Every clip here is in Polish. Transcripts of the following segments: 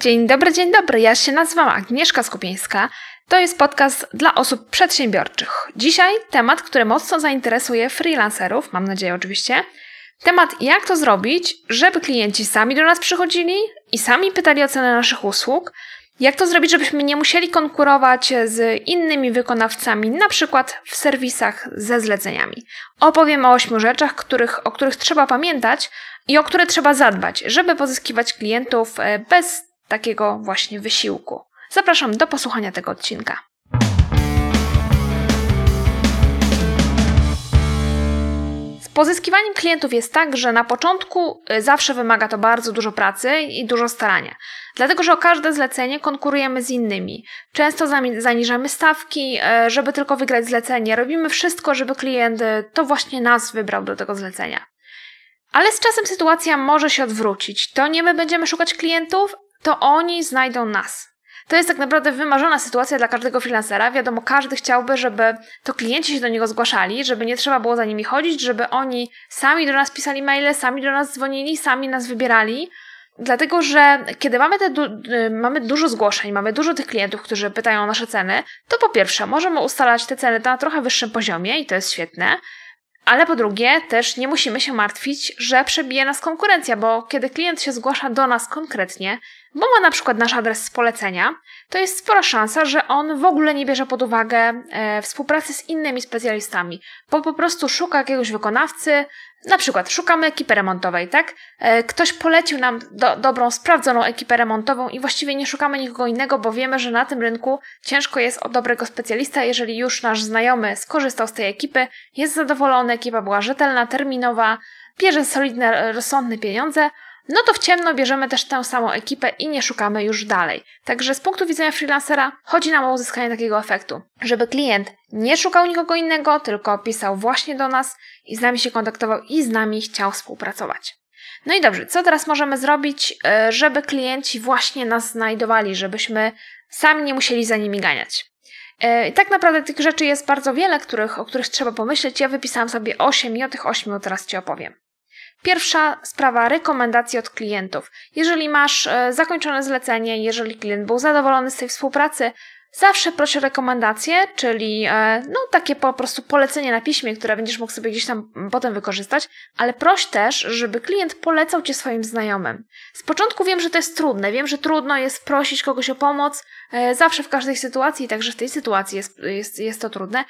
Dzień dobry, dzień dobry. Ja się nazywam Agnieszka Skupieńska. To jest podcast dla osób przedsiębiorczych. Dzisiaj temat, który mocno zainteresuje freelancerów, mam nadzieję oczywiście. Temat, jak to zrobić, żeby klienci sami do nas przychodzili i sami pytali o cenę naszych usług. Jak to zrobić, żebyśmy nie musieli konkurować z innymi wykonawcami, na przykład w serwisach ze zleceniami. Opowiem o ośmiu rzeczach, których, o których trzeba pamiętać i o które trzeba zadbać, żeby pozyskiwać klientów e, bez takiego właśnie wysiłku. Zapraszam do posłuchania tego odcinka. Z pozyskiwaniem klientów jest tak, że na początku y, zawsze wymaga to bardzo dużo pracy i dużo starania. Dlatego, że o każde zlecenie konkurujemy z innymi. Często zaniżamy stawki, y, żeby tylko wygrać zlecenie. Robimy wszystko, żeby klient y, to właśnie nas wybrał do tego zlecenia. Ale z czasem sytuacja może się odwrócić. To nie my będziemy szukać klientów, to oni znajdą nas. To jest tak naprawdę wymarzona sytuacja dla każdego freelancera. Wiadomo, każdy chciałby, żeby to klienci się do niego zgłaszali, żeby nie trzeba było za nimi chodzić, żeby oni sami do nas pisali maile, sami do nas dzwonili, sami nas wybierali. Dlatego, że kiedy mamy, te du y, mamy dużo zgłoszeń, mamy dużo tych klientów, którzy pytają o nasze ceny, to po pierwsze możemy ustalać te ceny na trochę wyższym poziomie i to jest świetne. Ale po drugie, też nie musimy się martwić, że przebije nas konkurencja, bo kiedy klient się zgłasza do nas konkretnie, bo ma na przykład nasz adres z polecenia, to jest spora szansa, że on w ogóle nie bierze pod uwagę e, współpracy z innymi specjalistami, bo po prostu szuka jakiegoś wykonawcy, na przykład szukamy ekipy remontowej, tak? E, ktoś polecił nam do, dobrą, sprawdzoną ekipę remontową i właściwie nie szukamy nikogo innego, bo wiemy, że na tym rynku ciężko jest o dobrego specjalista, jeżeli już nasz znajomy skorzystał z tej ekipy, jest zadowolony, ekipa była rzetelna, terminowa, bierze solidne, rozsądne pieniądze, no to w ciemno bierzemy też tę samą ekipę i nie szukamy już dalej. Także z punktu widzenia freelancera chodzi nam o uzyskanie takiego efektu, żeby klient nie szukał nikogo innego, tylko pisał właśnie do nas i z nami się kontaktował i z nami chciał współpracować. No i dobrze, co teraz możemy zrobić, e, żeby klienci właśnie nas znajdowali, żebyśmy sami nie musieli za nimi ganiać? E, tak naprawdę tych rzeczy jest bardzo wiele, których, o których trzeba pomyśleć. Ja wypisałam sobie 8 i o tych 8 teraz Ci opowiem. Pierwsza sprawa rekomendacji od klientów. Jeżeli masz e, zakończone zlecenie, jeżeli klient był zadowolony z tej współpracy, zawsze proś o rekomendacje, czyli e, no takie po prostu polecenie na piśmie, które będziesz mógł sobie gdzieś tam potem wykorzystać, ale proś też, żeby klient polecał cię swoim znajomym. Z początku wiem, że to jest trudne, wiem, że trudno jest prosić kogoś o pomoc, e, zawsze w każdej sytuacji, także w tej sytuacji jest, jest, jest to trudne,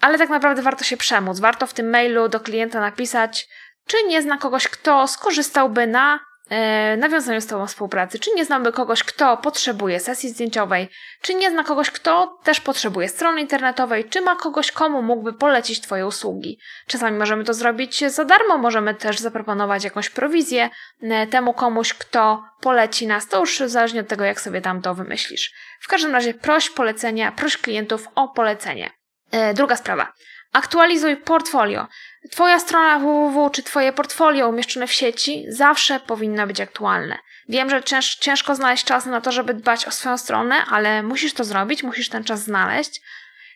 ale tak naprawdę warto się przemóc, warto w tym mailu do klienta napisać, czy nie zna kogoś, kto skorzystałby na e, nawiązaniu z Tobą współpracy? Czy nie znamy kogoś, kto potrzebuje sesji zdjęciowej? Czy nie zna kogoś, kto też potrzebuje strony internetowej? Czy ma kogoś, komu mógłby polecić Twoje usługi? Czasami możemy to zrobić za darmo, możemy też zaproponować jakąś prowizję e, temu komuś, kto poleci nas. To już zależnie od tego, jak sobie tam to wymyślisz. W każdym razie proś polecenia, proś klientów o polecenie. E, druga sprawa. Aktualizuj portfolio. Twoja strona www czy Twoje portfolio umieszczone w sieci zawsze powinno być aktualne. Wiem, że cięż, ciężko znaleźć czas na to, żeby dbać o swoją stronę, ale musisz to zrobić, musisz ten czas znaleźć.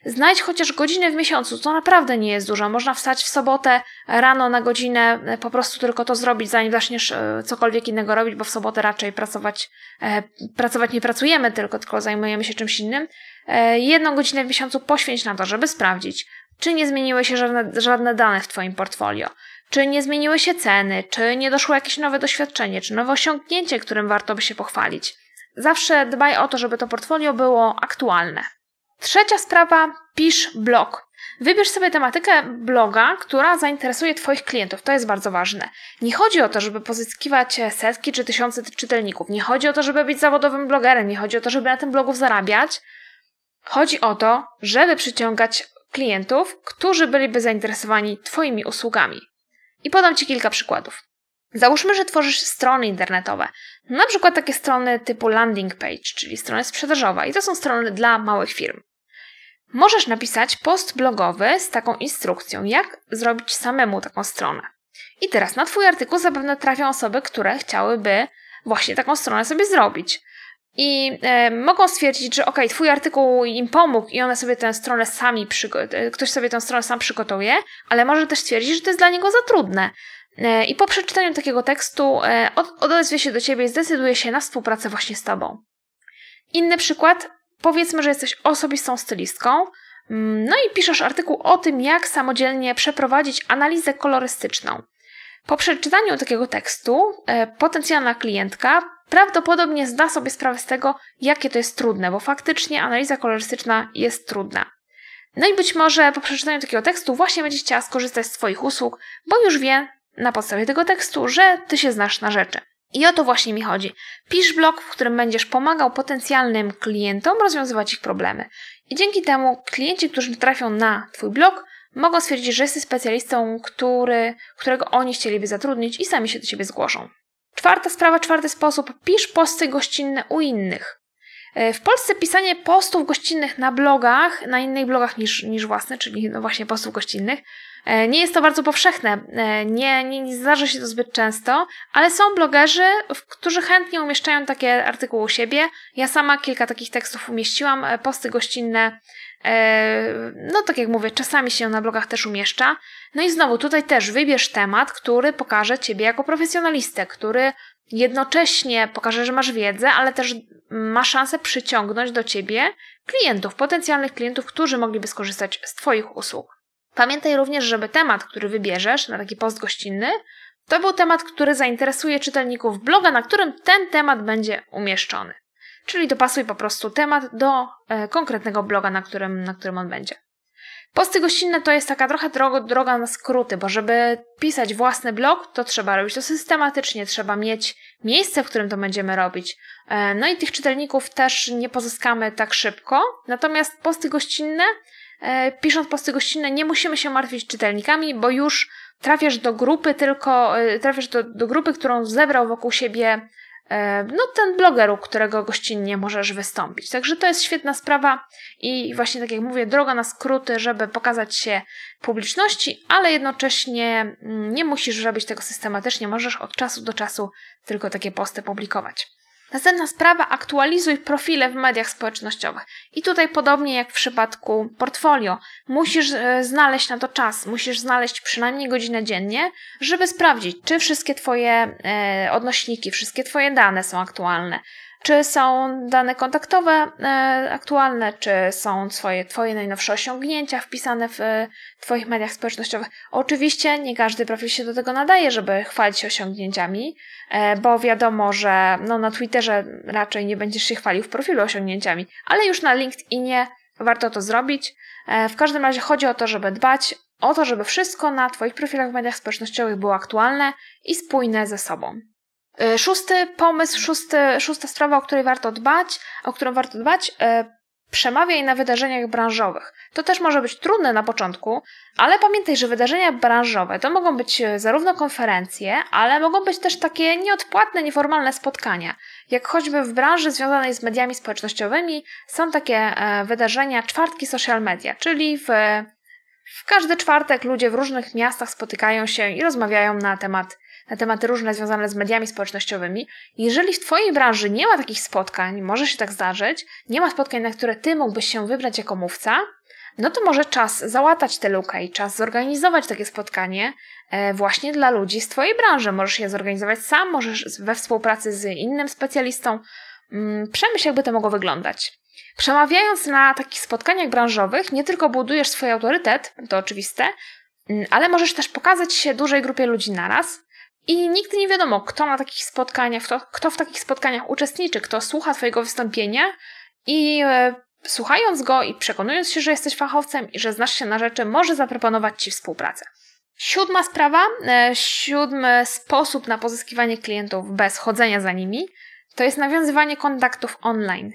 Znajdź chociaż godzinę w miesiącu, to naprawdę nie jest dużo. Można wstać w sobotę rano na godzinę, e, po prostu tylko to zrobić, zanim zaczniesz e, cokolwiek innego robić, bo w sobotę raczej pracować, e, pracować nie pracujemy, tylko, tylko zajmujemy się czymś innym. Jedną godzinę w miesiącu poświęć na to, żeby sprawdzić, czy nie zmieniły się żadne, żadne dane w Twoim portfolio? Czy nie zmieniły się ceny? Czy nie doszło jakieś nowe doświadczenie? Czy nowe osiągnięcie, którym warto by się pochwalić? Zawsze dbaj o to, żeby to portfolio było aktualne. Trzecia sprawa, pisz blog. Wybierz sobie tematykę bloga, która zainteresuje Twoich klientów. To jest bardzo ważne. Nie chodzi o to, żeby pozyskiwać setki czy tysiące czytelników. Nie chodzi o to, żeby być zawodowym blogerem. Nie chodzi o to, żeby na tym blogu zarabiać. Chodzi o to, żeby przyciągać klientów, którzy byliby zainteresowani Twoimi usługami. I podam Ci kilka przykładów. Załóżmy, że tworzysz strony internetowe, na przykład takie strony typu landing page, czyli strony sprzedażowa, i to są strony dla małych firm. Możesz napisać post blogowy z taką instrukcją, jak zrobić samemu taką stronę. I teraz na Twój artykuł zapewne trafią osoby, które chciałyby właśnie taką stronę sobie zrobić i e, mogą stwierdzić, że ok, twój artykuł im pomógł i one sobie tę stronę sami, e, ktoś sobie tę stronę sam przygotuje, ale może też stwierdzić, że to jest dla niego za trudne. i po przeczytaniu takiego tekstu odezwie się do ciebie i zdecyduje się na współpracę właśnie z tobą. Inny przykład, powiedzmy, że jesteś osobistą stylistką, mm, no i piszesz artykuł o tym, jak samodzielnie przeprowadzić analizę kolorystyczną. Po przeczytaniu takiego tekstu, e, potencjalna klientka prawdopodobnie zda sobie sprawę z tego, jakie to jest trudne, bo faktycznie analiza kolorystyczna jest trudna. No i być może po przeczytaniu takiego tekstu właśnie będzie chciała skorzystać z Twoich usług, bo już wie na podstawie tego tekstu, że Ty się znasz na rzeczy. I o to właśnie mi chodzi. Pisz blog, w którym będziesz pomagał potencjalnym klientom rozwiązywać ich problemy. I dzięki temu klienci, którzy trafią na Twój blog, mogą stwierdzić, że jesteś specjalistą, który, którego oni chcieliby zatrudnić i sami się do Ciebie zgłoszą. Czwarta sprawa, czwarty sposób. Pisz posty gościnne u innych. E, w Polsce pisanie postów gościnnych na blogach, na innych blogach niż, niż własne, czyli no właśnie postów gościnnych, nie jest to bardzo powszechne. E, nie, nie, nie zdarza się to zbyt często, ale są blogerzy, którzy chętnie umieszczają takie artykuły u siebie. Ja sama kilka takich tekstów umieściłam, posty gościnne no, tak jak mówię, czasami się na blogach też umieszcza. No i znowu, tutaj też wybierz temat, który pokaże Ciebie jako profesjonalistę, który jednocześnie pokaże, że masz wiedzę, ale też ma szansę przyciągnąć do Ciebie klientów, potencjalnych klientów, którzy mogliby skorzystać z Twoich usług. Pamiętaj również, żeby temat, który wybierzesz na taki post gościnny, to był temat, który zainteresuje czytelników bloga, na którym ten temat będzie umieszczony. Czyli dopasuj po prostu temat do e, konkretnego bloga, na którym, na którym on będzie. Posty gościnne to jest taka trochę droga, droga na skróty, bo żeby pisać własny blog, to trzeba robić to systematycznie, trzeba mieć miejsce, w którym to będziemy robić. E, no i tych czytelników też nie pozyskamy tak szybko. Natomiast posty gościnne, pisząc posty gościnne, nie musimy się martwić czytelnikami, bo już trafiasz do grupy tylko, e, trafiasz do, do grupy, którą zebrał wokół siebie E, no ten bloger, u którego gościnnie możesz wystąpić. Także to jest świetna sprawa i właśnie tak jak mówię, droga na skróty, żeby pokazać się publiczności, ale jednocześnie mm, nie musisz robić tego systematycznie, możesz od czasu do czasu tylko takie posty publikować. Następna sprawa, aktualizuj profile w mediach społecznościowych. I tutaj podobnie jak w przypadku portfolio, musisz e, znaleźć na to czas, musisz znaleźć przynajmniej godzinę dziennie, żeby sprawdzić, czy wszystkie Twoje e, odnośniki, wszystkie Twoje dane są aktualne, czy są dane kontaktowe e, aktualne, czy są twoje, twoje najnowsze osiągnięcia wpisane w e, Twoich mediach społecznościowych. Oczywiście nie każdy profil się do tego nadaje, żeby chwalić się osiągnięciami, e, bo wiadomo, że no, na Twitterze raczej nie będziesz się chwalił w profilu osiągnięciami, ale już na LinkedInie warto to zrobić. W każdym razie chodzi o to, żeby dbać o to, żeby wszystko na Twoich profilach w mediach społecznościowych było aktualne i spójne ze sobą. E, szósty pomysł, szósty, szósta sprawa, o której warto dbać, o którą warto dbać, e, przemawiaj na wydarzeniach branżowych. To też może być trudne na początku, ale pamiętaj, że wydarzenia branżowe to mogą być e, zarówno konferencje, ale mogą być też takie nieodpłatne, nieformalne spotkania. Jak choćby w branży związanej z mediami społecznościowymi są takie wydarzenia czwartki social media, czyli w, w każdy czwartek ludzie w różnych miastach spotykają się i rozmawiają na temat na tematy różne związane z mediami społecznościowymi. Jeżeli w Twojej branży nie ma takich spotkań, może się tak zdarzyć, nie ma spotkań, na które Ty mógłbyś się wybrać jako mówca, no to może czas załatać tę lukę i czas zorganizować takie spotkanie e, właśnie dla ludzi z Twojej branży. Możesz je zorganizować sam, możesz we współpracy z innym specjalistą. Mm, przemyśl, jakby to mogło wyglądać. Przemawiając na takich spotkaniach branżowych, nie tylko budujesz swój autorytet, to oczywiste, mm, ale możesz też pokazać się dużej grupie ludzi naraz, i nigdy nie wiadomo, kto na takich spotkaniach, kto, kto w takich spotkaniach uczestniczy, kto słucha Twojego wystąpienia i e, słuchając go i przekonując się, że jesteś fachowcem i że znasz się na rzeczy, może zaproponować Ci współpracę. Siódma sprawa, e, siódmy sposób na pozyskiwanie klientów bez chodzenia za nimi, to jest nawiązywanie kontaktów online.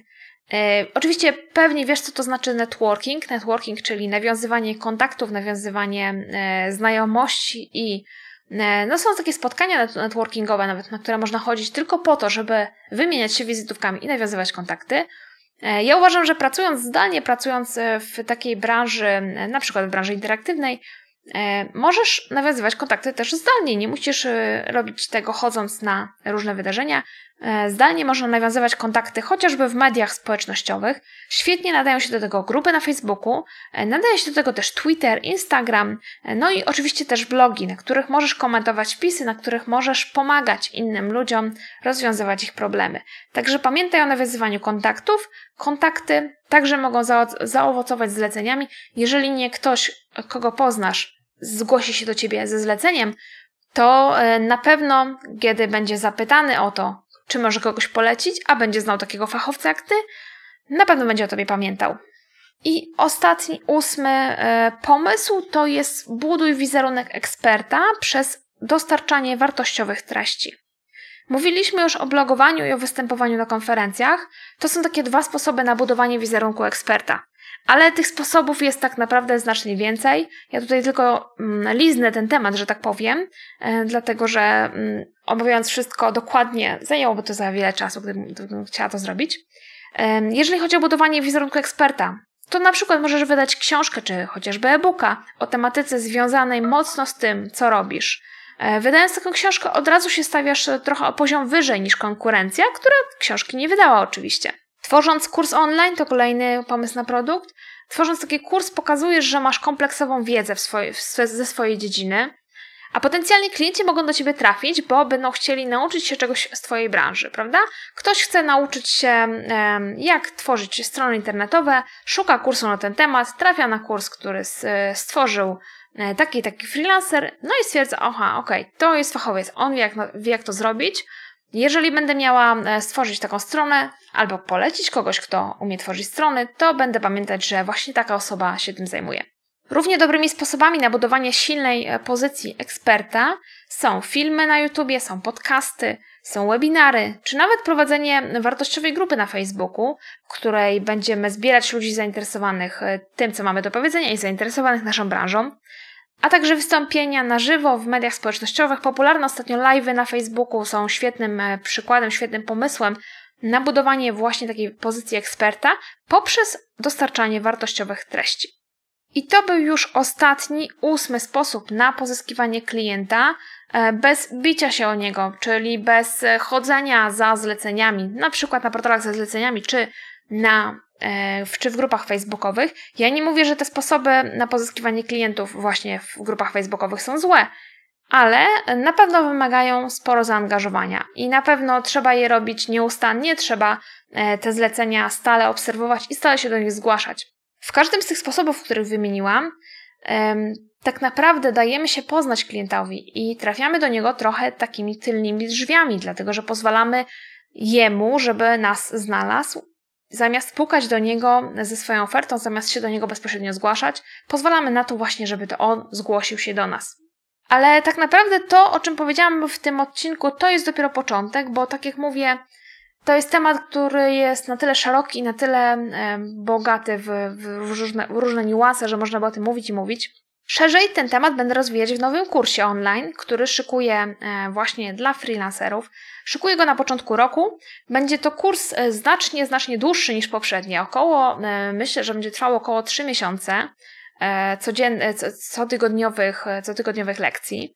E, oczywiście pewnie wiesz, co to znaczy networking. Networking, czyli nawiązywanie kontaktów, nawiązywanie e, znajomości i no są takie spotkania networkingowe nawet, na które można chodzić tylko po to, żeby wymieniać się wizytówkami i nawiązywać kontakty. E, ja uważam, że pracując zdalnie, pracując e, w takiej branży, na przykład w branży interaktywnej, możesz nawiązywać kontakty też zdalnie. Nie musisz robić tego chodząc na różne wydarzenia. E, zdalnie można nawiązywać kontakty chociażby w mediach społecznościowych. Świetnie nadają się do tego grupy na Facebooku, e, nadaje się do tego też Twitter, Instagram, e, no i oczywiście też blogi, na których możesz komentować wpisy, na których możesz pomagać innym ludziom rozwiązywać ich problemy. Także pamiętaj o nawiązywaniu kontaktów. Kontakty także mogą zaowocować zleceniami. Jeżeli nie ktoś, kogo poznasz, zgłosi się do ciebie ze zleceniem, to na pewno, kiedy będzie zapytany o to, czy może kogoś polecić, a będzie znał takiego fachowca jak ty, na pewno będzie o tobie pamiętał. I ostatni, ósmy e, pomysł to jest buduj wizerunek eksperta przez dostarczanie wartościowych treści. Mówiliśmy już o blogowaniu i o występowaniu na konferencjach. To są takie dwa sposoby na budowanie wizerunku eksperta. Ale tych sposobów jest tak naprawdę znacznie więcej. Ja tutaj tylko mm, liznę ten temat, że tak powiem, e, dlatego że mm, omawiając wszystko dokładnie, zajęłoby to za wiele czasu, gdybym, gdybym chciała to zrobić. E, jeżeli chodzi o budowanie wizerunku eksperta, to na przykład możesz wydać książkę czy chociażby e-booka o tematyce związanej mocno z tym, co robisz. E, wydając taką książkę, od razu się stawiasz trochę o poziom wyżej niż konkurencja, która książki nie wydała oczywiście. Tworząc kurs online, to kolejny pomysł na produkt. Tworząc taki kurs, pokazujesz, że masz kompleksową wiedzę w swoje, w, ze swojej dziedziny, a potencjalni klienci mogą do ciebie trafić, bo będą chcieli nauczyć się czegoś z twojej branży, prawda? Ktoś chce nauczyć się, jak tworzyć strony internetowe, szuka kursu na ten temat, trafia na kurs, który stworzył e, taki taki freelancer, no i stwierdza, aha, okej, okay, to jest fachowiec, on wie jak, wie jak to zrobić, jeżeli będę miała e, stworzyć taką stronę albo polecić kogoś, kto umie tworzyć strony, to będę pamiętać, że właśnie taka osoba się tym zajmuje. Równie dobrymi sposobami na budowanie silnej e, pozycji eksperta są filmy na YouTubie, są podcasty, są webinary, czy nawet prowadzenie wartościowej grupy na Facebooku, w której będziemy zbierać ludzi zainteresowanych e, tym, co mamy do powiedzenia i zainteresowanych naszą branżą a także wystąpienia na żywo w mediach społecznościowych. Popularne ostatnio live'y na Facebooku są świetnym e, przykładem, świetnym pomysłem na budowanie właśnie takiej pozycji eksperta poprzez dostarczanie wartościowych treści. I to był już ostatni, ósmy sposób na pozyskiwanie klienta e, bez bicia się o niego, czyli bez chodzenia za zleceniami, na przykład na portalach ze zleceniami, czy na czy w grupach facebookowych. Ja nie mówię, że te sposoby na pozyskiwanie klientów właśnie w grupach facebookowych są złe, ale na pewno wymagają sporo zaangażowania i na pewno trzeba je robić nieustannie, trzeba e, te zlecenia stale obserwować i stale się do nich zgłaszać. W każdym z tych sposobów, których wymieniłam, tak naprawdę dajemy się poznać klientowi i trafiamy do niego trochę takimi tylnymi drzwiami, dlatego że pozwalamy jemu, żeby nas znalazł, zamiast pukać do niego ze swoją ofertą, zamiast się do niego bezpośrednio zgłaszać, pozwalamy na to właśnie, żeby to on zgłosił się do nas. Ale tak naprawdę to, o czym powiedziałam w tym odcinku, to jest dopiero początek, bo tak jak mówię, to jest temat, który jest na tyle szeroki i na tyle bogaty w, w, różne, w różne niuanse, że można by o tym mówić i mówić. Szerzej ten temat będę rozwijać w nowym kursie online, który szykuję e, właśnie dla freelancerów. Szykuję go na początku roku. Będzie to kurs e, znacznie, znacznie dłuższy niż poprzednie. Około, e, myślę, że będzie trwał około 3 miesiące codziennych, cotygodniowych, cotygodniowych lekcji.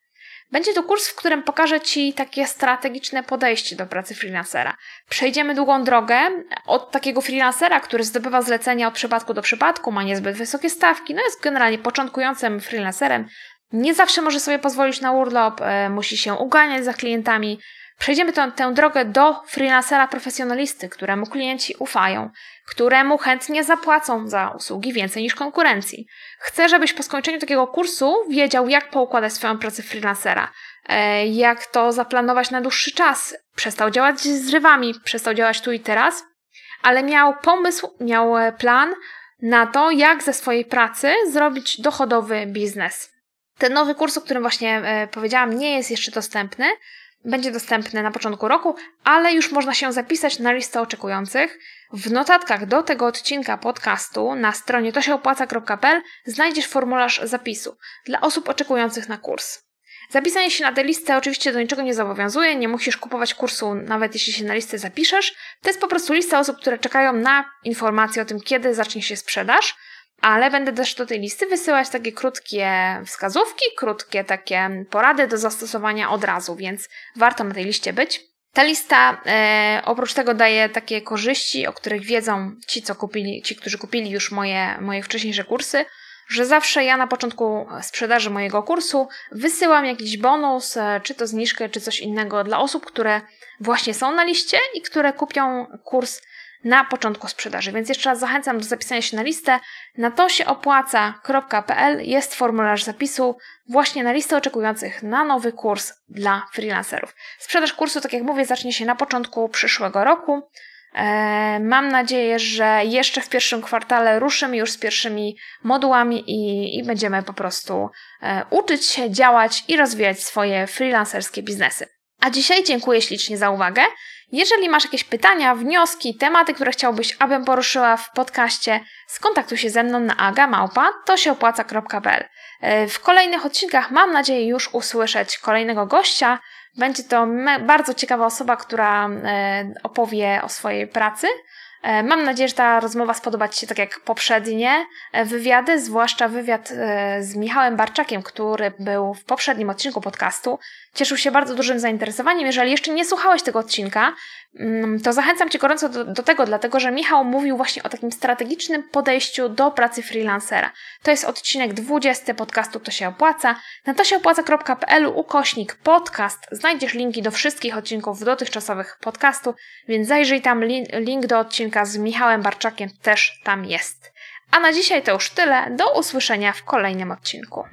Będzie to kurs, w którym pokażę Ci takie strategiczne podejście do pracy freelancera. Przejdziemy długą drogę od takiego freelancera, który zdobywa zlecenia od przypadku do przypadku, ma niezbyt wysokie stawki, no jest generalnie początkującym freelancerem, nie zawsze może sobie pozwolić na urlop, e, musi się uganiać za klientami, Przejdziemy tę, tę drogę do freelancera profesjonalisty, któremu klienci ufają, któremu chętnie zapłacą za usługi więcej niż konkurencji. Chcę, żebyś po skończeniu takiego kursu wiedział, jak poukładać swoją pracę freelancera, e, jak to zaplanować na dłuższy czas. Przestał działać z rywami, przestał działać tu i teraz, ale miał pomysł, miał e, plan na to, jak ze swojej pracy zrobić dochodowy biznes. Ten nowy kurs, o którym właśnie e, powiedziałam, nie jest jeszcze dostępny, będzie dostępny na początku roku, ale już można się zapisać na listę oczekujących. W notatkach do tego odcinka podcastu na stronie tosiaopłaca.pl znajdziesz formularz zapisu dla osób oczekujących na kurs. Zapisanie się na tę listę oczywiście do niczego nie zobowiązuje, nie musisz kupować kursu nawet jeśli się na listę zapiszesz. To jest po prostu lista osób, które czekają na informacje o tym, kiedy zacznie się sprzedaż ale będę też do tej listy wysyłać takie krótkie wskazówki, krótkie takie porady do zastosowania od razu, więc warto na tej liście być. Ta lista e, oprócz tego daje takie korzyści, o których wiedzą ci, co kupili, ci, którzy kupili już moje, moje wcześniejsze kursy, że zawsze ja na początku sprzedaży mojego kursu wysyłam jakiś bonus, e, czy to zniżkę, czy coś innego dla osób, które właśnie są na liście i które kupią kurs na początku sprzedaży. Więc jeszcze raz zachęcam do zapisania się na listę. Na to się opłaca.pl jest formularz zapisu właśnie na listę oczekujących na nowy kurs dla freelancerów. Sprzedaż kursu, tak jak mówię, zacznie się na początku przyszłego roku. E, mam nadzieję, że jeszcze w pierwszym kwartale ruszymy już z pierwszymi modułami i, i będziemy po prostu e, uczyć się, działać i rozwijać swoje freelancerskie biznesy. A dzisiaj dziękuję ślicznie za uwagę. Jeżeli masz jakieś pytania, wnioski, tematy, które chciałbyś, abym poruszyła w podcaście, skontaktuj się ze mną na agamałpa, to się opłaca.pl. E, w kolejnych odcinkach mam nadzieję już usłyszeć kolejnego gościa. Będzie to bardzo ciekawa osoba, która e, opowie o swojej pracy. E, mam nadzieję, że ta rozmowa spodoba Ci się tak jak poprzednie wywiady, zwłaszcza wywiad z Michałem Barczakiem, który był w poprzednim odcinku podcastu cieszył się bardzo dużym zainteresowaniem. Jeżeli jeszcze nie słuchałeś tego odcinka, mm, to zachęcam Cię gorąco do, do, tego, dlatego że Michał mówił właśnie o takim strategicznym podejściu do pracy freelancera. To jest odcinek 20 podcastu To się opłaca. Na tosieopłaca.pl ukośnik podcast znajdziesz linki do wszystkich odcinków dotychczasowych podcastu, więc zajrzyj tam, link do odcinka z Michałem Barczakiem też tam jest. A na dzisiaj to już tyle. Do usłyszenia w kolejnym odcinku.